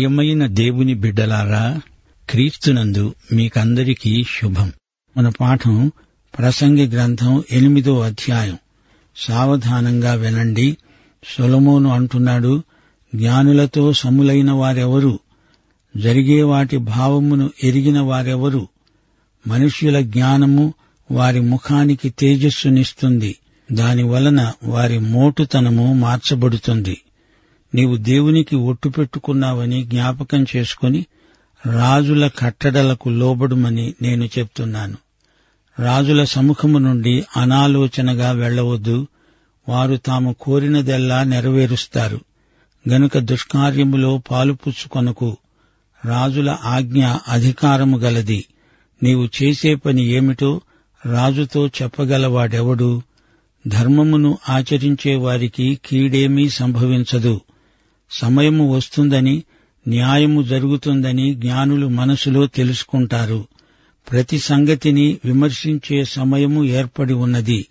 ప్రియమైన దేవుని బిడ్డలారా క్రీస్తునందు మీకందరికీ శుభం. మన పాఠం ప్రసంగి గ్రంథం ఎనిమిదో అధ్యాయం. సావధానంగా వినండి. సొలమోను అంటున్నాడు జ్ఞానులతో సములైన వారెవరు? జరిగే వాటి భావమును ఎరిగిన వారెవరు? మనుష్యుల జ్ఞానము వారి ముఖానికి తేజస్సునిస్తుంది. దాని వలన వారి మోటుతనము మార్చబడుతుంది. నీవు దేవునికి ఒట్టు పెట్టుకున్నావని జ్ఞాపకం చేసుకుని రాజుల కట్టడలకు లోబడుమని నేను చెప్తున్నాను. రాజుల సముఖము నుండి అనాలోచనగా వెళ్ళవద్దు. వారు తాము కోరినదెల్లా నెరవేరుస్తారు. గనుక దుష్కార్యములో పాలుపుచ్చుకొనకు రాజుల ఆజ్ఞ అధికారము గలది. నీవు చేసే పని ఏమిటో రాజుతో చెప్పగలవాడెవడు? ధర్మమును ఆచరించే వారికి కీడేమీ సంభవించదు. సమయము వస్తుందని న్యాయము జరుగుతుందని జ్ఞానులు మనసులో తెలుసుకుంటారు. ప్రతి సంగతిని విమర్శించే సమయము ఏర్పడి ఉన్నది.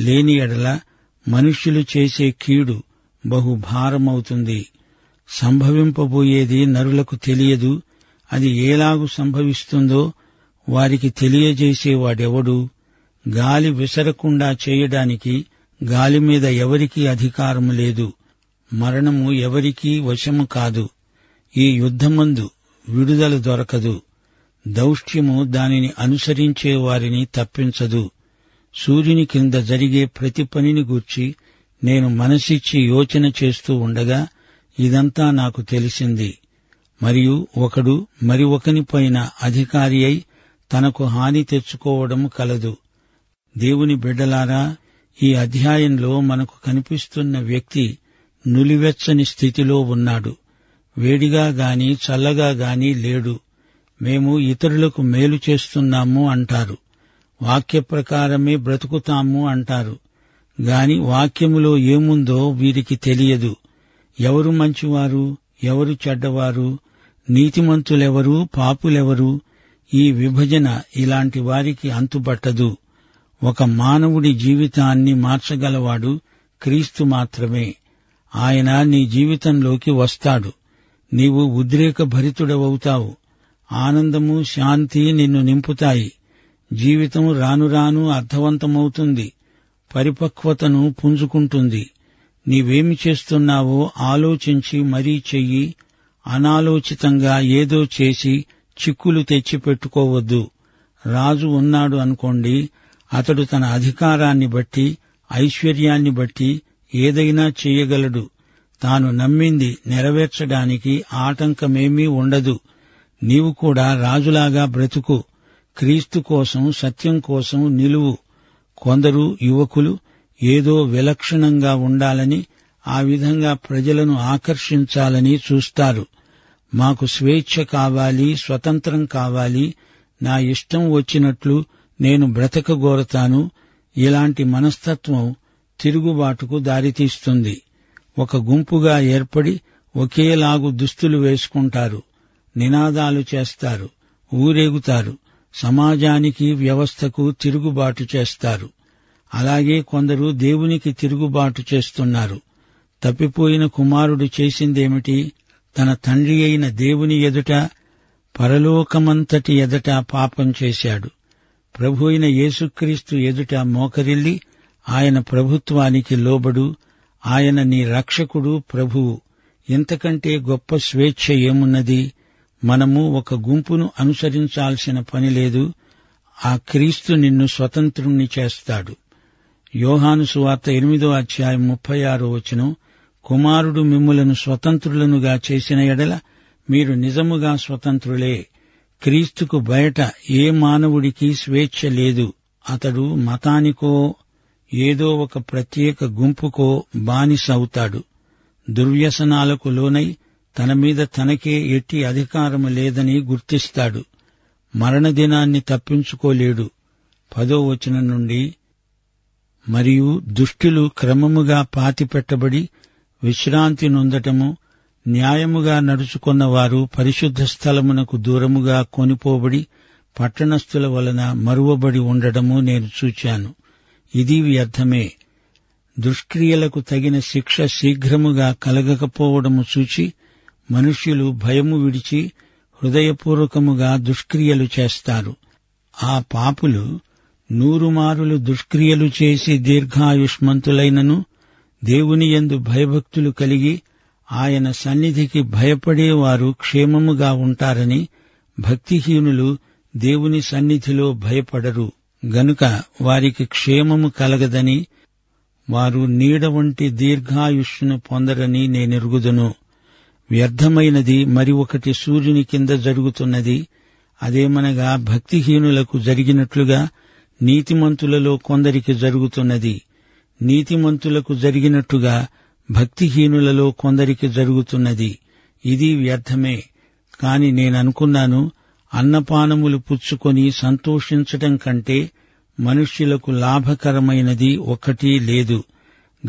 లేని ఎడల మనుష్యులు చేసే కీడు బహు భారమవుతుంది సంభవింపబోయేది నరులకు తెలియదు. అది ఏలాగు సంభవిస్తుందో వారికి తెలియజేసేవాడెవడు? గాలి విసరకుండా చేయడానికి గాలి మీద ఎవరికీ అధికారము లేదు. మరణము ఎవరికీ వశము కాదు. ఈ యుద్ధమందు విడుదల దొరకదు. దౌష్ట్యము దానిని అనుసరించే వారిని తప్పించదు. సూర్యుని కింద జరిగే ప్రతి పనిని గూర్చి నేను మనసిచ్చి యోచన చేస్తూ ఉండగా ఇదంతా నాకు తెలిసింది. మరియు ఒకడు మరి ఒకనిపైన అధికారి అయి తనకు హాని తెచ్చుకోవడం కలదు. దేవుని బిడ్డలారా ఈ అధ్యాయంలో మనకు కనిపిస్తున్న వ్యక్తి నులివెచ్చని స్థితిలో ఉన్నాడు. వేడిగా గాని చల్లగా గాని లేడు. మేము ఇతరులకు మేలు చేస్తున్నాము అంటారు. వాక్య ప్రకారమే బ్రతుకుతాము అంటారు. గాని వాక్యములో ఏముందో వీరికి తెలియదు. ఎవరు మంచివారు? ఎవరు చెడ్డవారు? నీతిమంతులెవరు? పాపులెవరు? ఈ విభజన ఇలాంటి వారికి అంతుబట్టదు. ఒక మానవుడి జీవితాన్ని మార్చగలవాడు క్రీస్తు మాత్రమే. ఆయన నీ జీవితంలోకి వస్తాడు. నీవు ఉద్రేక భరితుడవవుతావు ఆనందము శాంతి నిన్ను నింపుతాయి. జీవితం రాను రాను అర్థవంతమవుతుంది. పరిపక్వతను పుంజుకుంటుంది. నీవేమి చేస్తున్నావో ఆలోచించి మరీ చెయ్యి. అనాలోచితంగా ఏదో చేసి చిక్కులు తెచ్చిపెట్టుకోవద్దు. రాజు ఉన్నాడు అనుకోండి అతడు తన అధికారాన్ని బట్టి ఐశ్వర్యాన్ని బట్టి ఏదైనా చేయగలడు. తాను నమ్మింది నెరవేర్చడానికి ఆటంకమేమీ ఉండదు. నీవు కూడా రాజులాగా బ్రతుకు. క్రీస్తు కోసం సత్యం కోసం నిలువు. కొందరు యువకులు ఏదో విలక్షణంగా ఉండాలని ఆ విధంగా ప్రజలను ఆకర్షించాలని చూస్తారు. మాకు స్వేచ్ఛ కావాలి స్వతంత్రం కావాలి. నా ఇష్టం వచ్చినట్లు నేను బ్రతకగోరతాను. ఇలాంటి మనస్తత్వం తిరుగుబాటుకు దారితీస్తుంది ఒక గుంపుగా ఏర్పడి ఒకేలాగు దుస్తులు వేసుకుంటారు. నినాదాలు చేస్తారు. ఊరేగుతారు. సమాజానికి వ్యవస్థకు తిరుగుబాటు చేస్తారు. అలాగే కొందరు దేవునికి తిరుగుబాటు చేస్తున్నారు. తప్పిపోయిన కుమారుడు చేసిందేమిటి? తన తండ్రి అయిన దేవుని ఎదుట పరలోకమంతటి ఎదుట పాపం చేశాడు. ప్రభు అయిన యేసుక్రీస్తు ఎదుట మోకరిల్లి ఆయన ప్రభుత్వానికి లోబడు ఆయన నీ రక్షకుడు ప్రభువు. ఇంతకంటే గొప్ప స్వేచ్ఛ ఏమున్నది? మనము ఒక గుంపును అనుసరించాల్సిన పని లేదు. ఆ క్రీస్తు నిన్ను స్వతంత్రుణ్ణి చేస్తాడు. యోహాను సువార్త ఎనిమిదో అధ్యాయం ముప్పై ఆరో వచనం కుమారుడు మిమ్ములను స్వతంత్రులనుగా చేసిన ఎడల మీరు నిజముగా స్వతంత్రులే. క్రీస్తుకు బయట ఏ మానవుడికి స్వేచ్ఛ లేదు. అతడు మతానికో ఏదో ఒక ప్రత్యేక గుంపుకో బానిస అవుతాడు దుర్వ్యసనాలకు లోనై తన మీద తనకే ఎట్టి అధికారము లేదని గుర్తిస్తాడు. మరణదినాన్ని తప్పించుకోలేడు. పదో వచనం నుండి మరియు దుష్టులు క్రమముగా పాతిపెట్టబడి విశ్రాంతి నొందటము న్యాయముగా నడుచుకున్న వారు పరిశుద్ధ స్థలమునకు దూరముగా కొనిపోబడి పట్టణస్థుల వలన మరువబడి ఉండడము నేను చూచాను. ఇది వ్యర్థమే దుష్క్రియలకు తగిన శిక్ష శీఘ్రముగా కలగకపోవడము చూచి మనుష్యులు భయము విడిచి హృదయపూర్వకముగా దుష్క్రియలు చేస్తారు. ఆ పాపులు నూరుమారులు దుష్క్రియలు చేసి దీర్ఘాయుష్మంతులైనను దేవుని యందు భయభక్తులు కలిగి ఆయన సన్నిధికి భయపడేవారు క్షేమముగా ఉంటారని భక్తిహీనులు దేవుని సన్నిధిలో భయపడరు. గనుక వారికి క్షేమము కలగదని వారు నీడ వంటి దీర్ఘాయుష్ను పొందరని నేనెరుగుదును. వ్యర్థమైనది మరి ఒకటి సూర్యుని కింద జరుగుతున్నది. అదేమనగా భక్తిహీనులకు జరిగినట్లుగా నీతిమంతులలో కొందరికి జరుగుతున్నది. నీతిమంతులకు జరిగినట్టుగా భక్తిహీనులలో కొందరికి జరుగుతున్నది. ఇది వ్యర్థమే. కాని నేననుకున్నాను అన్నపానములు పుచ్చుకొని సంతోషించటం కంటే మనుష్యులకు లాభకరమైనది ఒక్కటీ లేదు.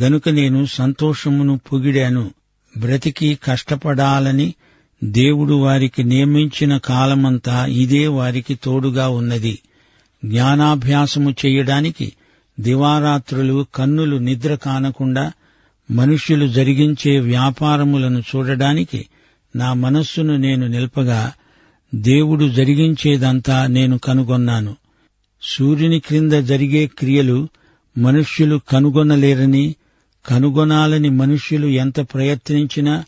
గనుక నేను సంతోషమును పొగిడాను. బ్రతికి కష్టపడాలని దేవుడు వారికి నియమించిన కాలమంతా ఇదే వారికి తోడుగా ఉన్నది. జ్ఞానాభ్యాసము చేయడానికి దివారాత్రులు కన్నులు నిద్ర కానకుండా మనుష్యులు జరిగించే వ్యాపారములను చూడడానికి నా మనస్సును నేను నిల్పగా దేవుడు జరిగించేదంతా నేను కనుగొన్నాను. సూర్యుని క్రింద జరిగే క్రియలు మనుష్యులు కనుగొనలేరని కనుగొనాలని మనుష్యులు ఎంత ప్రయత్నించినా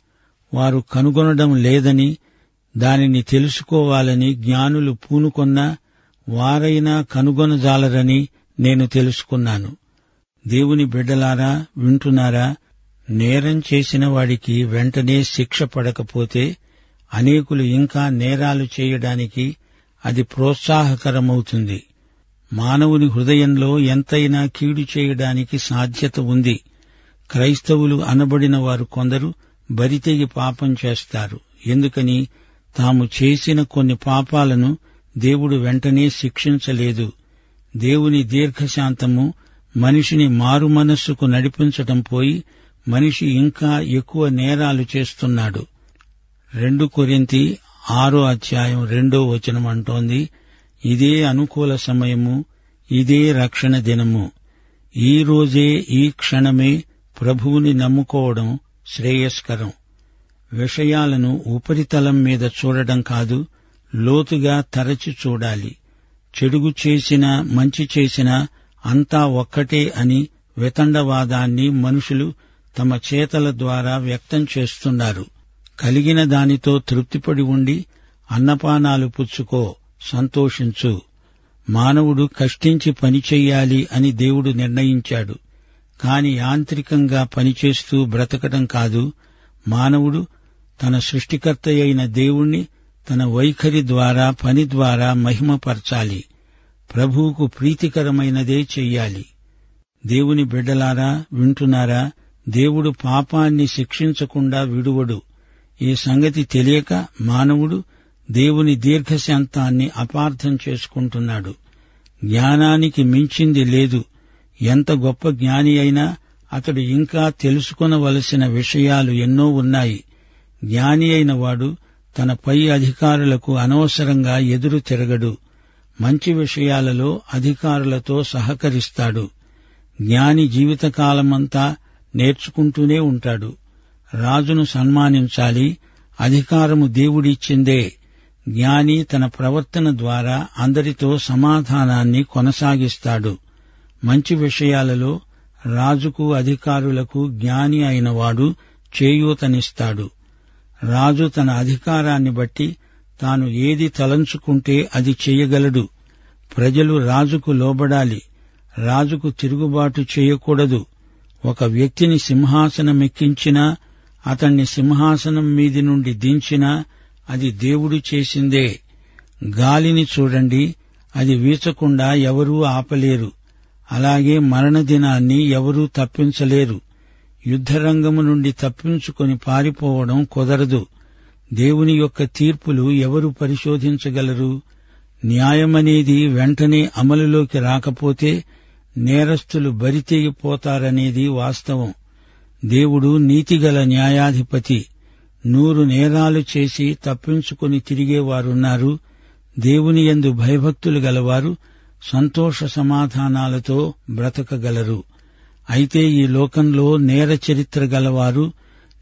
వారు కనుగొనడం లేదని దానిని తెలుసుకోవాలని జ్ఞానులు పూనుకొన్నా వారైనా కనుగొనజాలరని నేను తెలుసుకున్నాను. దేవుని బిడ్డలారా వింటున్నారా? నేరం చేసిన వాడికి వెంటనే శిక్ష పడకపోతే అనేకులు ఇంకా నేరాలు చేయడానికి అది ప్రోత్సాహకరమవుతుంది. మానవుని హృదయంలో ఎంతైనా కీడు చేయడానికి సాధ్యత ఉంది. క్రైస్తవులు అనబడిన వారు కొందరు బరితెగి పాపం చేస్తారు. ఎందుకని? తాము చేసిన కొన్ని పాపాలను దేవుడు వెంటనే శిక్షించలేదు. దేవుని దీర్ఘశాంతము మనిషిని మారు మనస్సుకు నడిపించటం పోయి మనిషి ఇంకా ఎక్కువ నేరాలు చేస్తున్నాడు. రెండు కొరింతి ఆరో అధ్యాయం రెండో వచనం అంటోంది ఇదే అనుకూల సమయము ఇదే రక్షణ దినము. ఈ రోజే ఈ క్షణమే ప్రభువుని నమ్ముకోవడం శ్రేయస్కరం. విషయాలను ఉపరితలం మీద చూడడం కాదు లోతుగా తరచి చూడాలి. చెడుగు చేసినా మంచి చేసినా అంతా ఒక్కటే అని వితండవాదాన్ని మనుషులు తమ చేతల ద్వారా వ్యక్తం చేస్తున్నారు. కలిగిన దానితో తృప్తిపడి ఉండి అన్నపానాలు పుచ్చుకో సంతోషించు. మానవుడు కష్టించి పనిచెయ్యాలి అని దేవుడు నిర్ణయించాడు. కాని యాంత్రికంగా పనిచేస్తూ బ్రతకటం కాదు. మానవుడు తన సృష్టికర్త అయిన దేవుణ్ణి తన వైఖరి ద్వారా పని ద్వారా మహిమపరచాలి. ప్రభువుకు ప్రీతికరమైనదే చెయ్యాలి. దేవుని బిడ్డలారా వింటున్నారా? దేవుడు పాపాన్ని శిక్షించకుండా విడువడు. ఈ సంగతి తెలియక మానవుడు దేవుని దీర్ఘశాంతాన్ని అపార్థం చేసుకుంటున్నాడు. జ్ఞానానికి మించింది లేదు. ఎంత గొప్ప జ్ఞాని అయినా అతడు ఇంకా తెలుసుకొనవలసిన విషయాలు ఎన్నో ఉన్నాయి. జ్ఞాని అయిన వాడు తన పై అధికారులకు అనవసరంగా ఎదురు తిరగడు. మంచి విషయాలలో అధికారులతో సహకరిస్తాడు. జ్ఞాని జీవితకాలమంతా నేర్చుకుంటూనే ఉంటాడు. రాజును సన్మానించాలి అధికారము దేవుడిచ్చిందే. జ్ఞాని తన ప్రవర్తన ద్వారా అందరితో సమాధానాన్ని కొనసాగిస్తాడు. మంచి విషయాలలో రాజుకు అధికారులకు జ్ఞాని అయినవాడు చేయూతనిస్తాడు. రాజు తన అధికారాన్ని బట్టి తాను ఏది తలంచుకుంటే అది చేయగలడు. ప్రజలు రాజుకు లోబడాలి. రాజుకు తిరుగుబాటు చేయకూడదు. ఒక వ్యక్తిని సింహాసనమెక్కించినా అతన్ని సింహాసనం మీది నుండి దించినా అది దేవుడు చేసిందే. గాలిని చూడండి అది వీచకుండా ఎవరూ ఆపలేరు. అలాగే మరణదినాన్ని ఎవరూ తప్పించలేరు. యుద్ధరంగము నుండి తప్పించుకొని పారిపోవడం కుదరదు. దేవుని యొక్క తీర్పులు ఎవరు పరిశోధించగలరు? న్యాయమనేది వెంటనే అమలులోకి రాకపోతే నేరస్తులు బరితెగిపోతారనేది వాస్తవం. దేవుడు నీతిగల న్యాయాధిపతి. నూరు నేరాలు చేసి తప్పించుకుని తిరిగేవారున్నారు. దేవుని యందు భయభక్తులు గలవారు సంతోష సమాధానాలతో బ్రతకగలరు. అయితే ఈ లోకంలో నేర చరిత్ర గలవారు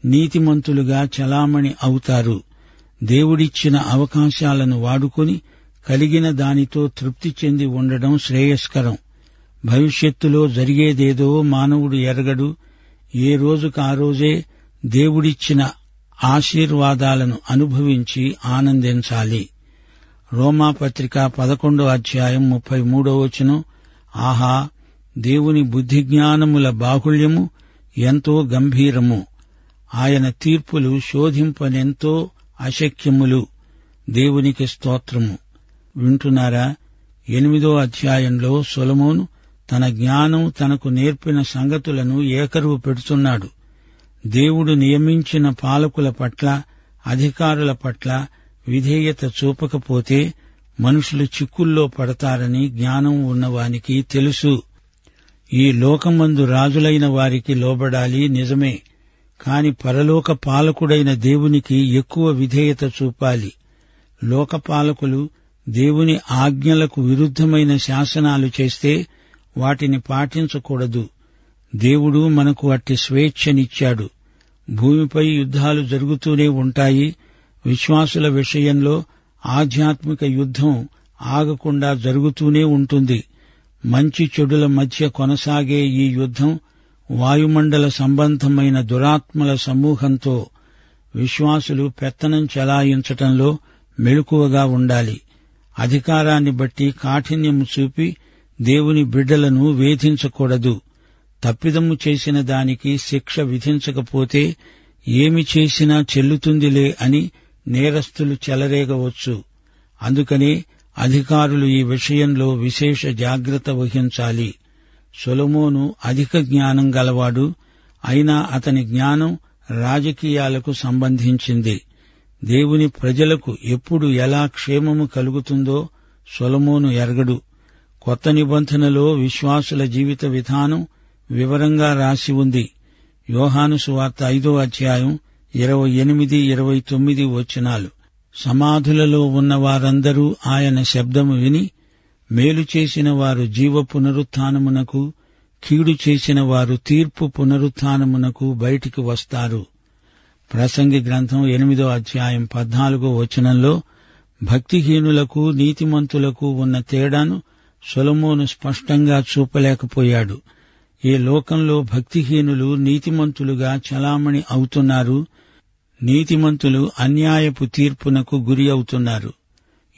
నీతిమంతులుగా చలామణి అవుతారు. దేవుడిచ్చిన అవకాశాలను వాడుకొని కలిగిన దానితో తృప్తి చెంది ఉండడం శ్రేయస్కరం. భవిష్యత్తులో జరిగేదేదో మానవుడు ఎరగడు. ఏ రోజుకు ఆ రోజే దేవుడిచ్చిన ఆశీర్వాదాలను అనుభవించి ఆనందించాలి. రోమాపత్రిక పదకొండో అధ్యాయం ముప్పై మూడో వచనం ఆహా దేవుని బుద్ధిజ్ఞానముల బాహుళ్యము ఎంతో గంభీరము. ఆయన తీర్పులు శోధింపనెంతో అశక్యములు. దేవునికి స్తోత్రము. వింటున్నారా? ఎనిమిదో అధ్యాయంలో సొలమోను తన జ్ఞానం తనకు నేర్పిన సంగతులను ఏకరువు పెడుతున్నాడు దేవుడు నియమించిన పాలకుల పట్ల అధికారుల పట్ల విధేయత చూపకపోతే మనుషులు చిక్కుల్లో పడతారని జ్ఞానం ఉన్నవానికి తెలుసు. ఈ లోకమందు రాజులైన వారికి లోబడాలి నిజమే కాని పరలోక పాలకుడైన దేవునికి ఎక్కువ విధేయత చూపాలి. లోకపాలకులు దేవుని ఆజ్ఞలకు విరుద్ధమైన శాసనాలు చేస్తే వాటిని పాటించకూడదు. దేవుడు మనకు అట్టి స్వేచ్ఛనిచ్చాడు. భూమిపై యుద్ధాలు జరుగుతూనే ఉంటాయి. విశ్వాసుల విషయంలో ఆధ్యాత్మిక యుద్ధం ఆగకుండా జరుగుతూనే ఉంటుంది. మంచి చెడుల మధ్య కొనసాగే ఈ యుద్ధం వాయుమండల సంబంధమైన దురాత్మల సమూహంతో విశ్వాసులు పెత్తనం చెలాయించటంలో మెలకువగా ఉండాలి. అధికారాన్ని బట్టి కాఠిన్యము చూపి దేవుని బిడ్డలను వేధించకూడదు. తప్పిదము చేసిన దానికి శిక్ష విధించకపోతే ఏమి చేసినా చెల్లుతుందిలే అని నేరస్తులు చెలరేగవచ్చు. అందుకనే అధికారులు ఈ విషయంలో విశేష జాగ్రత్త వహించాలి. సొలమోను అధిక జ్ఞానం గలవాడు అయినా అతని జ్ఞానం రాజకీయాలకు సంబంధించింది. దేవుని ప్రజలకు ఎప్పుడు ఎలా క్షేమము కలుగుతుందో సొలమోను ఎరగడు. కొత్త నిబంధనలో విశ్వాసుల జీవిత విధానం వివరంగా రాసి ఉంది. యోహాను సువార్త ఐదో అధ్యాయం ఇరవై ఎనిమిది ఇరవై తొమ్మిది వచనాలు. సమాధులలో ఉన్న వారందరూ ఆయన శబ్దము విని మేలు చేసిన వారు జీవ పునరుత్నమునకు కీడు చేసిన వారు తీర్పు పునరుత్నమునకు బయటికి వస్తారు. ప్రసంగి గ్రంథం ఎనిమిదో అధ్యాయం పద్నాలుగో వచనంలో భక్తిహీనులకు నీతిమంతులకు ఉన్న తేడాను సొలమోను స్పష్టంగా చూపలేకపోయాడు. ఈ లోకంలో భక్తిహీనులు నీతిమంతులుగా చలామణి అవుతున్నారు నీతిమంతులు అన్యాయపు తీర్పునకు గురి అవుతున్నారు.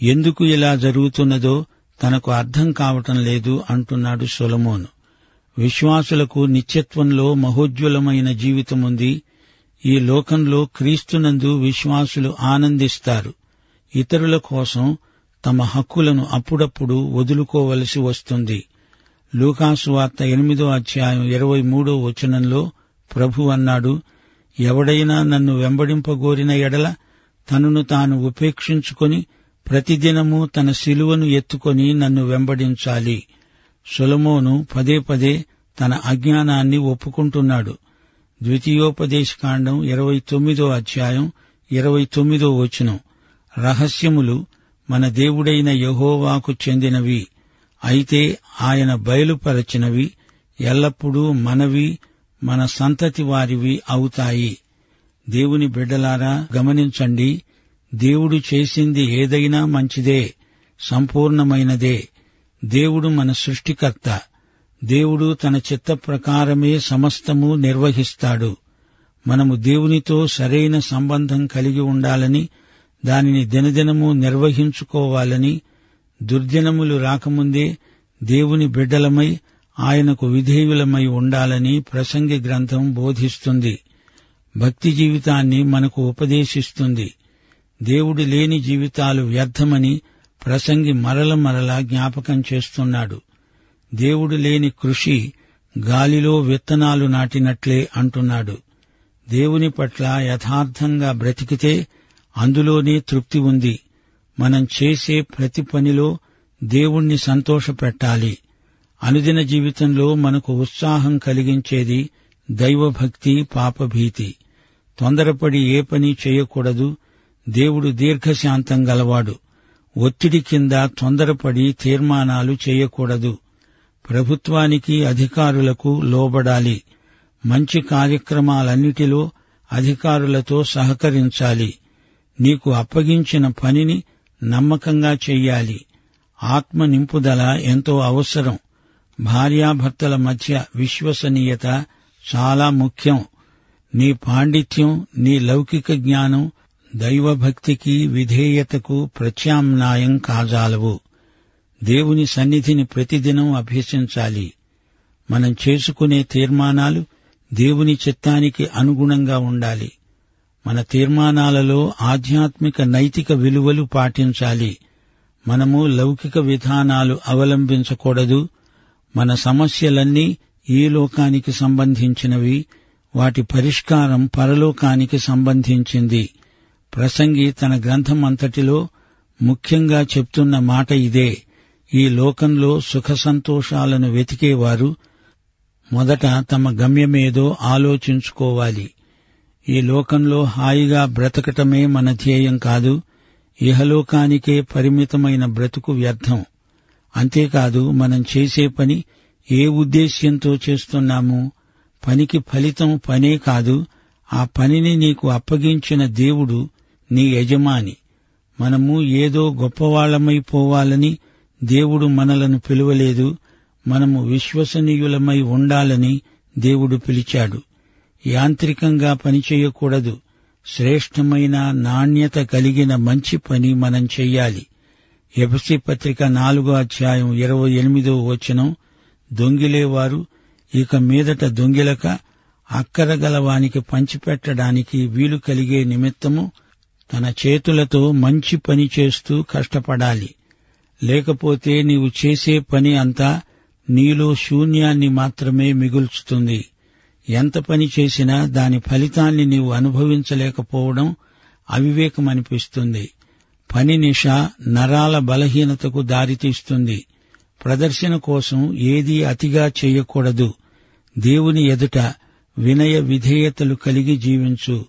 ఎందుకు ఇలా జరుగుతున్నదో తనకు అర్థం కావటం లేదు అంటున్నాడు సొలమోను. విశ్వాసులకు నిత్యత్వంలో మహోజ్వలమైన జీవితముంది. ఈ లోకంలో క్రీస్తునందు విశ్వాసులు ఆనందిస్తారు. ఇతరుల కోసం తమ హక్కులను అప్పుడప్పుడు వదులుకోవలసి వస్తుంది. లూకాసు వార్త ఎనిమిదో అధ్యాయం ఇరవై మూడో వచనంలో ప్రభు అన్నాడు ఎవడైనా నన్ను వెంబడింపగోరిన ఎడల తనను తాను ఉపేక్షించుకొని ప్రతిదినము తన శిలువను ఎత్తుకొని నన్ను వెంబడించాలి. సులమోను పదే పదే తన అజ్ఞానాన్ని ఒప్పుకుంటున్నాడు. ద్వితీయోపదేశకాండం ఇరవై తొమ్మిదో అధ్యాయం ఇరవై తొమ్మిదో వచనం. రహస్యములు మన దేవుడైన యహోవాకు చెందినవి అయితే ఆయన బయలుపరచినవి ఎల్లప్పుడూ మనవి మన సంతతి వారివి అవుతాయి. దేవుని బిడ్డలారా గమనించండి దేవుడు చేసింది ఏదైనా మంచిదే సంపూర్ణమైనదే. దేవుడు మన సృష్టికర్త. దేవుడు తన చిత్త ప్రకారమే సమస్తము నిర్వహిస్తాడు. మనము దేవునితో సరైన సంబంధం కలిగి ఉండాలని దానిని దినదినము నిర్వహించుకోవాలని దుర్దినములు రాకముందే దేవుని బిడ్డలమై ఆయనకు విధేయులమై ఉండాలని ప్రసంగి గ్రంథం బోధిస్తుంది. భక్తి జీవితాన్ని మనకు ఉపదేశిస్తుంది. దేవుడు లేని జీవితాలు వ్యర్థమని ప్రసంగి మరల మరల జ్ఞాపకం చేస్తున్నాడు. దేవుడు లేని కృషి గాలిలో విత్తనాలు నాటినట్లే అంటున్నాడు. దేవుని పట్ల యథార్థంగా బ్రతికితే అందులోనే తృప్తి ఉంది. మనం చేసే ప్రతి పనిలో దేవుణ్ణి సంతోషపెట్టాలి. అనుదిన జీవితంలో మనకు ఉత్సాహం కలిగించేది దైవభక్తి పాపభీతి. తొందరపడి ఏ పని చేయకూడదు. దేవుడు దీర్ఘశాంతం గలవాడు. ఒత్తిడి కింద తొందరపడి తీర్మానాలు చేయకూడదు. ప్రభుత్వానికి అధికారులకు లోబడాలి. మంచి కార్యక్రమాలన్నిటిలో అధికారులతో సహకరించాలి. నీకు అప్పగించిన పనిని నమ్మకంగా చెయ్యాలి. ఆత్మ నింపుదల ఎంతో అవసరం. భార్యాభర్తల మధ్య విశ్వసనీయత చాలా ముఖ్యం. నీ పాండిత్యం నీ లౌకిక జ్ఞానం దైవభక్తికి విధేయతకు ప్రత్యామ్నాయం కాజాలవు. దేవుని సన్నిధిని ప్రతిదినం అభ్యసించాలి. మనం చేసుకునే తీర్మానాలు దేవుని చిత్తానికి అనుగుణంగా ఉండాలి. మన తీర్మానాలలో ఆధ్యాత్మిక నైతిక విలువలు పాటించాలి. మనము లౌకిక విధానాలు అవలంబించకూడదు. మన సమస్యలన్నీ ఈ లోకానికి సంబంధించినవి. వాటి పరిష్కారం పరలోకానికి సంబంధించింది. ప్రసంగి తన గ్రంథం అంతటిలో ముఖ్యంగా చెప్తున్న మాట ఇదే. ఈ లోకంలో సుఖ సంతోషాలను వెతికేవారు. మొదట తమ గమ్యమేదో ఆలోచించుకోవాలి. ఈ లోకంలో హాయిగా బ్రతకటమే మన ధ్యేయం కాదు ఇహలోకానికే పరిమితమైన బ్రతుకు వ్యర్థం. అంతేకాదు మనం చేసే పని ఏ ఉద్దేశ్యంతో చేస్తున్నాము పనికి ఫలితం పనే కాదు ఆ పనిని నీకు అప్పగించిన దేవుడు నీ యజమాని. మనము ఏదో గొప్పవాళ్ళమైపోవాలని దేవుడు మనలను పిలువలేదు మనము విశ్వసనీయులమై ఉండాలని దేవుడు పిలిచాడు. యాంత్రికంగా పనిచేయకూడదు. శ్రేష్టమైన నాణ్యత కలిగిన మంచి పని మనం చెయ్యాలి ఎఫ్సి పత్రిక నాలుగో అధ్యాయం ఇరవై ఎనిమిదో వచనం దొంగిలేవారు ఇక మీదట దొంగిలక అక్కరగలవానికి పంచిపెట్టడానికి వీలు కలిగే నిమిత్తము తన చేతులతో మంచి పని చేస్తూ కష్టపడాలి. లేకపోతే నీవు చేసే పని అంతా నీలో శూన్యాన్ని మాత్రమే మిగుల్చుతుంది. ఎంత పని చేసినా దాని ఫలితాన్ని నీవు అనుభవించలేకపోవడం అవివేకమనిపిస్తుంది. పని నిష నరాల బలహీనతకు దారితీస్తుంది. ప్రదర్శన కోసం ఏదీ అతిగా చేయకూడదు. దేవుని ఎదుట వినయ విధేయతలు కలిగి జీవించు.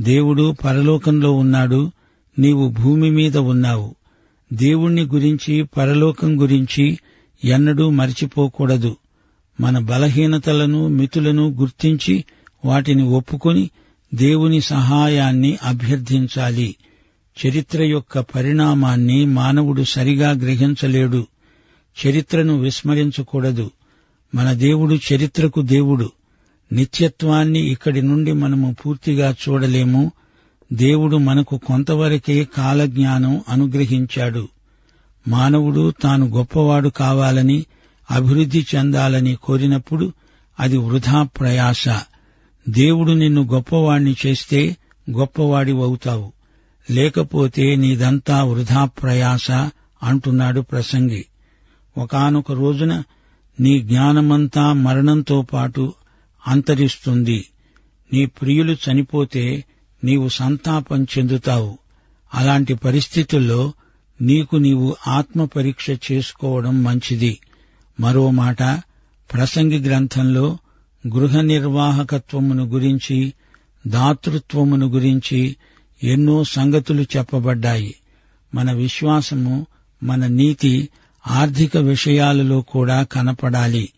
దేవుడు పరలోకంలో ఉన్నాడు నీవు భూమి మీద ఉన్నావు. దేవుణ్ణి గురించి పరలోకం గురించి ఎన్నడూ మరిచిపోకూడదు. మన బలహీనతలను మితులను గుర్తించి వాటిని ఒప్పుకొని దేవుని సహాయాన్ని అభ్యర్థించాలి. చరిత్ర యొక్క పరిణామాన్ని మానవుడు సరిగా గ్రహించలేడు. చరిత్రను విస్మరించకూడదు. మన దేవుడు చరిత్రకు దేవుడు. నిత్యత్వాన్ని ఇక్కడి నుండి మనము పూర్తిగా చూడలేము. దేవుడు మనకు కొంతవరకే కాలజ్ఞానం అనుగ్రహించాడు. మానవుడు తాను గొప్పవాడు కావాలని అభివృద్ధి చెందాలని కోరినప్పుడు అది వృధా ప్రయాస. దేవుడు నిన్ను గొప్పవాణ్ణి చేస్తే గొప్పవాడివవుతావు లేకపోతే నీదంతా వృధా ప్రయాస అంటున్నాడు ప్రసంగి. ఒకానొక రోజున నీ జ్ఞానమంతా మరణంతో పాటు అంతరిస్తుంది. నీ ప్రియులు చనిపోతే నీవు సంతాపం చెందుతావు. అలాంటి పరిస్థితుల్లో నీకు నీవు ఆత్మపరీక్ష చేసుకోవడం మంచిది. మరో మాట ప్రసంగి గ్రంథంలో గృహ నిర్వాహకత్వమును గురించి దాతృత్వమును గురించి ఎన్నో సంగతులు చెప్పబడ్డాయి. మన విశ్వాసము మన నీతి ఆర్థిక విషయాలలో కూడా కనపడాలి.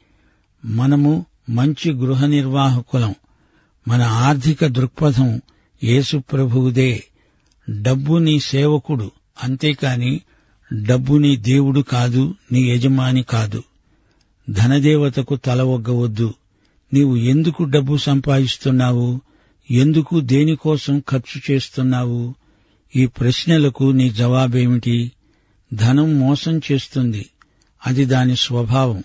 మనము మంచి గృహ నిర్వాహకులం మన ఆర్థిక దృక్పథం యేసు ప్రభువుదే డబ్బు నీ సేవకుడు అంతేకాని డబ్బు నీ దేవుడు కాదు నీ యజమాని కాదు. ధనదేవతకు తల ఒగ్గవద్దు. నీవు ఎందుకు డబ్బు సంపాదిస్తున్నావు? ఎందుకు దేనికోసం ఖర్చు చేస్తున్నావు? ఈ ప్రశ్నలకు నీ జవాబేమిటి? ధనం మోసం చేస్తుంది. అది దాని స్వభావం.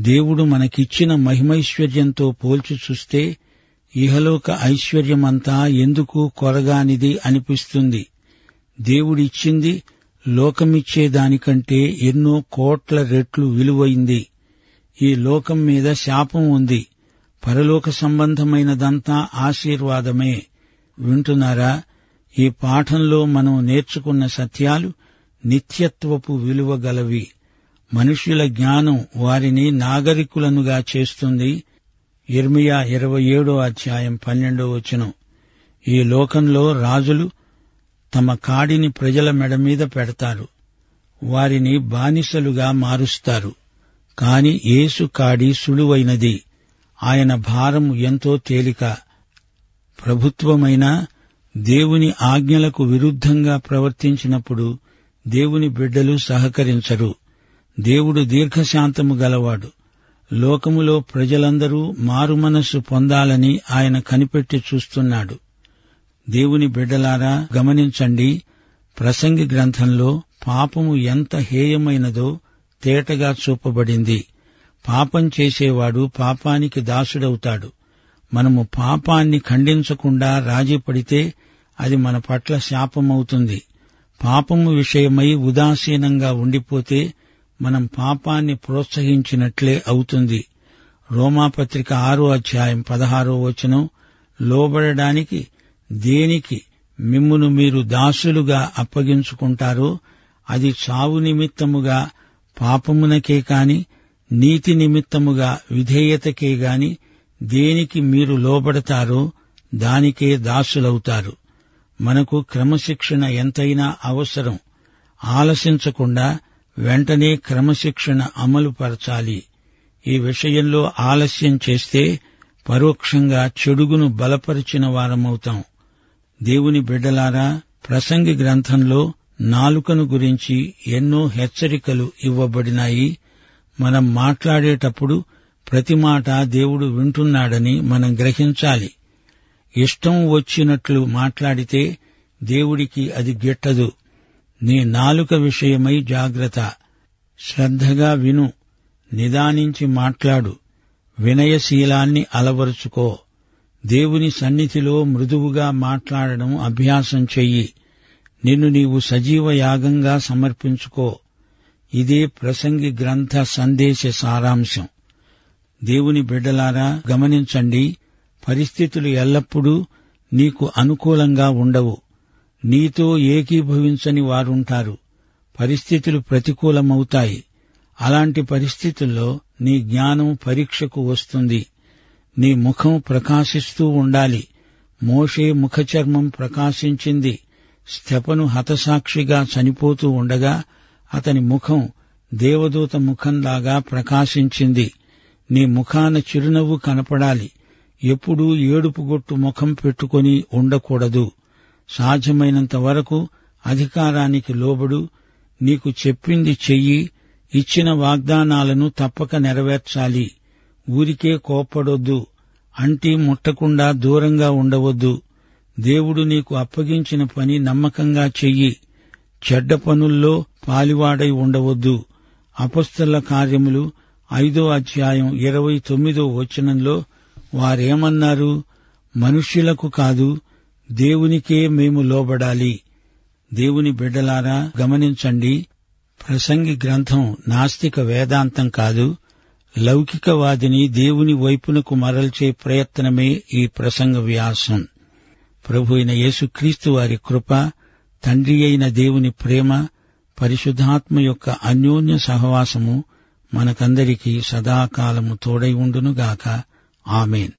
దేవుడు మనకిచ్చిన మహిమైశ్వర్యంతో పోల్చి చూస్తే ఇహలోక ఐశ్వర్యమంతా ఎందుకు కొరగానిది అనిపిస్తుంది. దేవుడిచ్చింది లోకమిచ్చే దానికంటే ఎన్నో కోట్ల రెట్లు విలువైంది. ఈ లోకం మీద శాపం ఉంది. పరలోక సంబంధమైనదంతా ఆశీర్వాదమే. వింటున్నారా? ఈ పాఠంలో మనం నేర్చుకున్న సత్యాలు నిత్యత్వపు విలువ గలవి. మనుష్యుల జ్ఞానం వారిని నాగరికులనుగా చేస్తుంది. ఇర్మియా ఇరవై ఏడో అధ్యాయం పన్నెండో వచనం. ఈ లోకంలో రాజులు తమ కాడిని ప్రజల మెడ మీద పెడతారు. వారిని బానిసలుగా మారుస్తారు. కాని యేసు కాడి సులువైనది. ఆయన భారం ఎంతో తేలిక. ప్రభుత్వమైన దేవుని ఆజ్ఞలకు విరుద్ధంగా ప్రవర్తించినప్పుడు దేవుని బిడ్డలు సహకరించరు. దేవుడు దీర్ఘశాంతము గలవాడు. లోకములో ప్రజలందరూ మారుమనస్సు పొందాలని ఆయన కనిపెట్టి చూస్తున్నాడు. దేవుని బిడ్డలారా గమనించండి ప్రసంగి గ్రంథంలో పాపము ఎంత హేయమైనదో తేటగా చూపబడింది. పాపం చేసేవాడు పాపానికి దాసుడవుతాడు. మనము పాపాన్ని ఖండించకుండా రాజీ పడితే అది మన పట్ల శాపమవుతుంది. పాపము విషయమై ఉదాసీనంగా ఉండిపోతే మనం పాపాన్ని ప్రోత్సహించినట్లే అవుతుంది. రోమాపత్రిక ఆరో అధ్యాయం పదహారో వచనం లోబడడానికి దేనికి మిమ్మును మీరు దాసులుగా అప్పగించుకుంటారో అది చావు నిమిత్తముగా పాపమునకే కాని నీతి నిమిత్తముగా విధేయతకే గాని దేనికి మీరు లోబడతారో దానికే దాసులవుతారు. మనకు క్రమశిక్షణ ఎంతైనా అవసరం. ఆలసించకుండా వెంటనే క్రమశిక్షణ అమలుపరచాలి ఈ విషయంలో ఆలస్యం చేస్తే పరోక్షంగా చెడుగును బలపరిచిన వారమవుతాం. దేవుని బిడ్డలారా ప్రసంగి గ్రంథంలో నాలుకను గురించి ఎన్నో హెచ్చరికలు ఇవ్వబడినాయి. మనం మాట్లాడేటప్పుడు ప్రతి మాట దేవుడు వింటున్నాడని మనం గ్రహించాలి. ఇష్టం వచ్చినట్లు మాట్లాడితే దేవుడికి అది గిట్టదు. నీ నాలుక విషయమై జాగ్రత్త. శ్రద్ధగా విను. నిదానించి మాట్లాడు. వినయశీలాన్ని అలవరుచుకో. దేవుని సన్నిధిలో మృదువుగా మాట్లాడడం అభ్యాసం చెయ్యి. నిన్ను నీవు సజీవ యాగంగా సమర్పించుకో. ఇదే ప్రసంగి గ్రంథ సందేశ సారాంశం. దేవుని బిడ్డలారా గమనించండి పరిస్థితులు ఎల్లప్పుడూ నీకు అనుకూలంగా ఉండవు. నీతో ఏకీభవించని వారుంటారు. పరిస్థితులు ప్రతికూలమవుతాయి. అలాంటి పరిస్థితుల్లో నీ జ్ఞానం పరీక్షకు వస్తుంది. నీ ముఖం ప్రకాశిస్తూ ఉండాలి. మోషే ముఖచర్మం ప్రకాశించింది. స్థెపను హతసాక్షిగా చనిపోతూ ఉండగా అతని ముఖం దేవదూత ముఖంలాగా ప్రకాశించింది. నీ ముఖాన చిరునవ్వు కనపడాలి. ఎప్పుడూ ఏడుపుగొట్టు ముఖం పెట్టుకొని ఉండకూడదు. సాధ్యమైనంత వరకు అధికారానికి లోబడు. నీకు చెప్పింది చెయ్యి ఇచ్చిన వాగ్దానాలను తప్పక నెరవేర్చాలి. ఊరికే కోప్పడొద్దు. అంటి ముట్టకుండా దూరంగా ఉండవద్దు. దేవుడు నీకు అప్పగించిన పని నమ్మకంగా చెయ్యి. చెడ్డ పనుల్లో పాలివాడై ఉండవద్దు. అపస్తుల కార్యములు ఐదో అధ్యాయం ఇరవై తొమ్మిదో వచనంలో వారేమన్నారు? మనుష్యులకు కాదు దేవునికే మేము లోబడాలి. దేవుని బిడ్డలారా గమనించండి. ప్రసంగి గ్రంథం నాస్తిక వేదాంతం కాదు. లౌకికవాదిని దేవుని వైపునకు మరల్చే ప్రయత్నమే ఈ ప్రసంగ వ్యాసం. ప్రభు అయిన యేసుక్రీస్తు వారి కృప తండ్రి అయిన దేవుని ప్రేమ పరిశుద్ధాత్మ యొక్క అన్యోన్య సహవాసము మనకందరికీ సదాకాలము తోడై ఉండునుగాక. ఆమెన్.